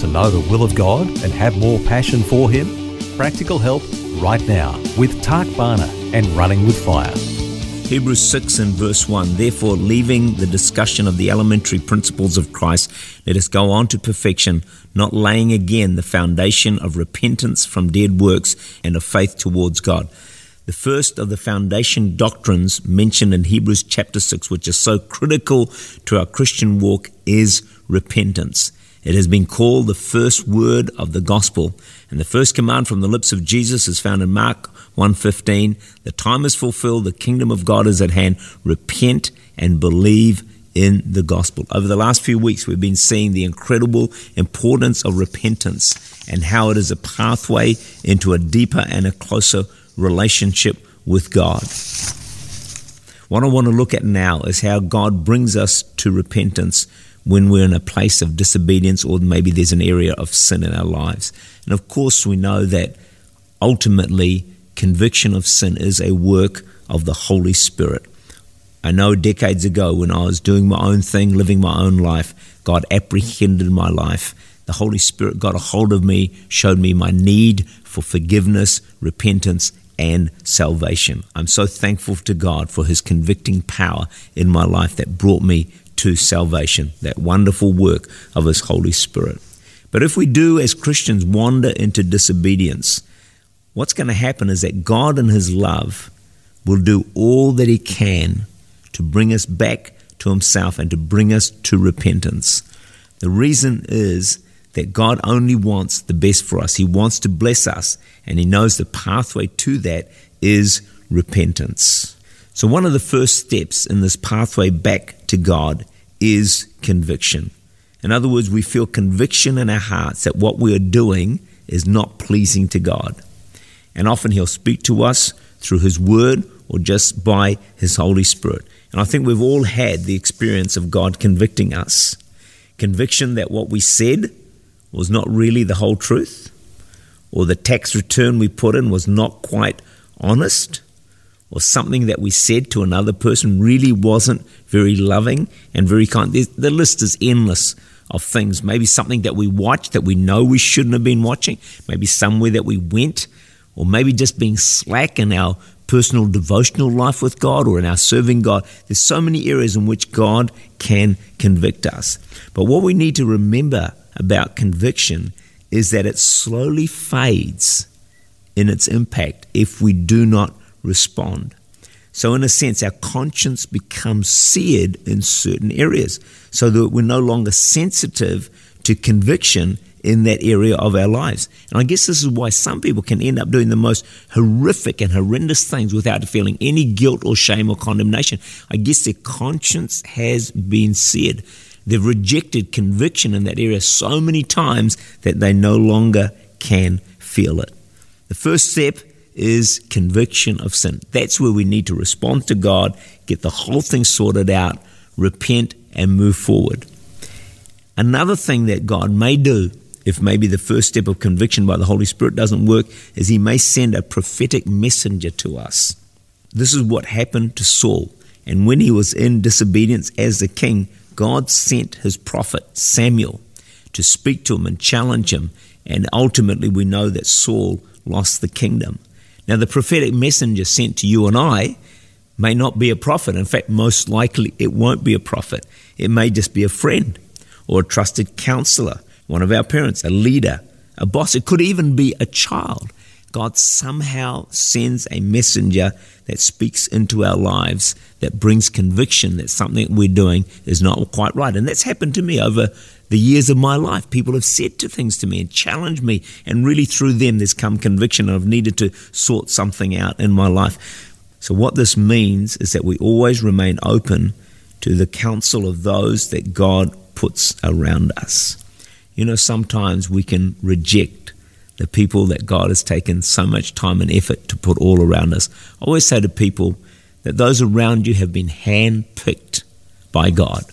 To know the will of God and have more passion for Him? Practical help right now with Tak Bhana and Running with Fire. Hebrews 6 and verse 1 Therefore, leaving the discussion of the elementary principles of Christ, let us go on to perfection, not laying again the foundation of repentance from dead works and of faith towards God. The first of the foundation doctrines mentioned in Hebrews chapter 6, which is so critical to our Christian walk, is repentance. It has been called the first word of the gospel, and the first command from the lips of Jesus is found in Mark 1:15. The time is fulfilled, the kingdom of God is at hand. Repent and believe in the gospel. Over the last few weeks, we've been seeing the incredible importance of repentance and how it is a pathway into a deeper and a closer relationship with God. What I want to look at now is how God brings us to repentance when we're in a place of disobedience or maybe there's an area of sin in our lives. And of course, we know that ultimately conviction of sin is a work of the Holy Spirit. I know decades ago when I was doing my own thing, living my own life, God apprehended my life. The Holy Spirit got a hold of me, showed me my need for forgiveness, repentance, and salvation. I'm so thankful to God for His convicting power in my life that brought me to salvation, that wonderful work of His Holy Spirit. But if we do, as Christians, wander into disobedience, what's going to happen is that God, in His love, will do all that He can to bring us back to Himself and to bring us to repentance. The reason is that God only wants the best for us. He wants to bless us, and He knows the pathway to that is repentance. So, one of the first steps in this pathway back to God is conviction. In other words, we feel conviction in our hearts that what we are doing is not pleasing to God. And often He'll speak to us through His Word or just by His Holy Spirit. And I think we've all had the experience of God convicting us. Conviction that what we said was not really the whole truth, or the tax return we put in was not quite honest, or something that we said to another person really wasn't very loving and very kind. The list is endless of things. Maybe something that we watched that we know we shouldn't have been watching, maybe somewhere that we went, or maybe just being slack in our personal devotional life with God or in our serving God. There's so many areas in which God can convict us. But what we need to remember about conviction is that it slowly fades in its impact if we do not respond. So, in a sense, our conscience becomes seared in certain areas so that we're no longer sensitive to conviction in that area of our lives. And I guess this is why some people can end up doing the most horrific and horrendous things without feeling any guilt or shame or condemnation. I guess their conscience has been seared. They've rejected conviction in that area so many times that they no longer can feel it. The first step is conviction of sin. That's where we need to respond to God, get the whole thing sorted out, repent, and move forward. Another thing that God may do, if maybe the first step of conviction by the Holy Spirit doesn't work, is He may send a prophetic messenger to us. This is what happened to Saul. And when he was in disobedience as the king, God sent his prophet Samuel to speak to him and challenge him. And ultimately, we know that Saul lost the kingdom. Now, the prophetic messenger sent to you and I may not be a prophet. In fact, most likely it won't be a prophet. It may just be a friend or a trusted counselor, one of our parents, a leader, a boss. It could even be a child. God somehow sends a messenger that speaks into our lives, that brings conviction that something we're doing is not quite right. And that's happened to me over the years of my life. People have said to things to me and challenged me, and really through them there's come conviction. I've needed to sort something out in my life. So, what this means is that we always remain open to the counsel of those that God puts around us. You know, sometimes we can reject the people that God has taken so much time and effort to put all around us. I always say to people that those around you have been handpicked by God.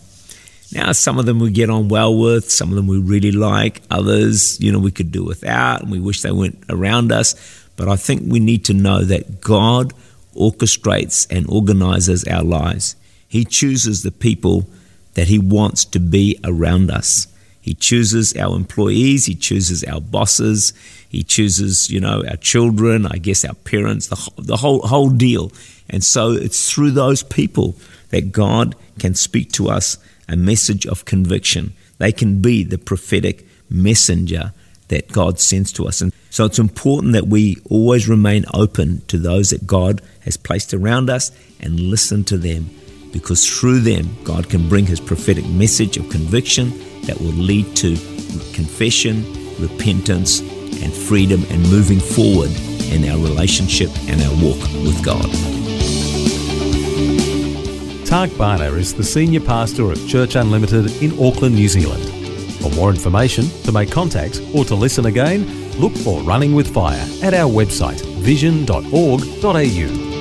Now, some of them we get on well with, some of them we really like, others, you know, we could do without, and we wish they weren't around us. But I think we need to know that God orchestrates and organizes our lives. He chooses the people that He wants to be around us. He chooses our employees, He chooses our bosses, He chooses, you know, our children, I guess our parents, the, the whole, whole deal. And so it's through those people that God can speak to us a message of conviction. They can be the prophetic messenger that God sends to us. And so it's important that we always remain open to those that God has placed around us and listen to them because through them, God can bring his prophetic message of conviction that will lead to confession, repentance, and freedom and moving forward in our relationship and our walk with God. Tak Bhana is the Senior Pastor of Church Unlimited in Auckland, New Zealand. For more information, to make contact, or to listen again, look for Running with Fire at our website vision.org.au.